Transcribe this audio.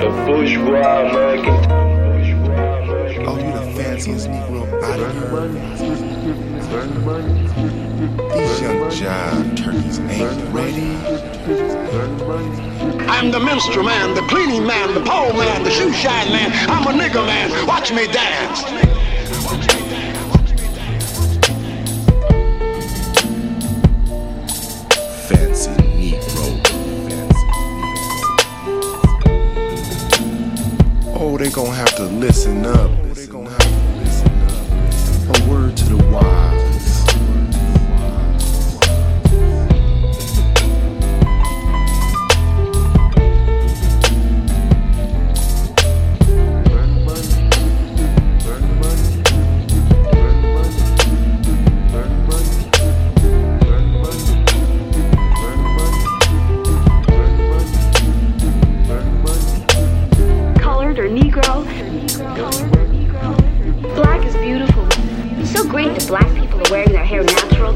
bourgeois American. Oh, you the fanciest Negro out of here. These young jive turkeys ain't ready. I'm the minstrel man, the cleaning man, the pole man, the shoe shine man. I'm a nigger man. Watch me dance. Fancy Negro. They gonna have to listen up. They gonna Black is beautiful. It's so great that black people are wearing their hair natural.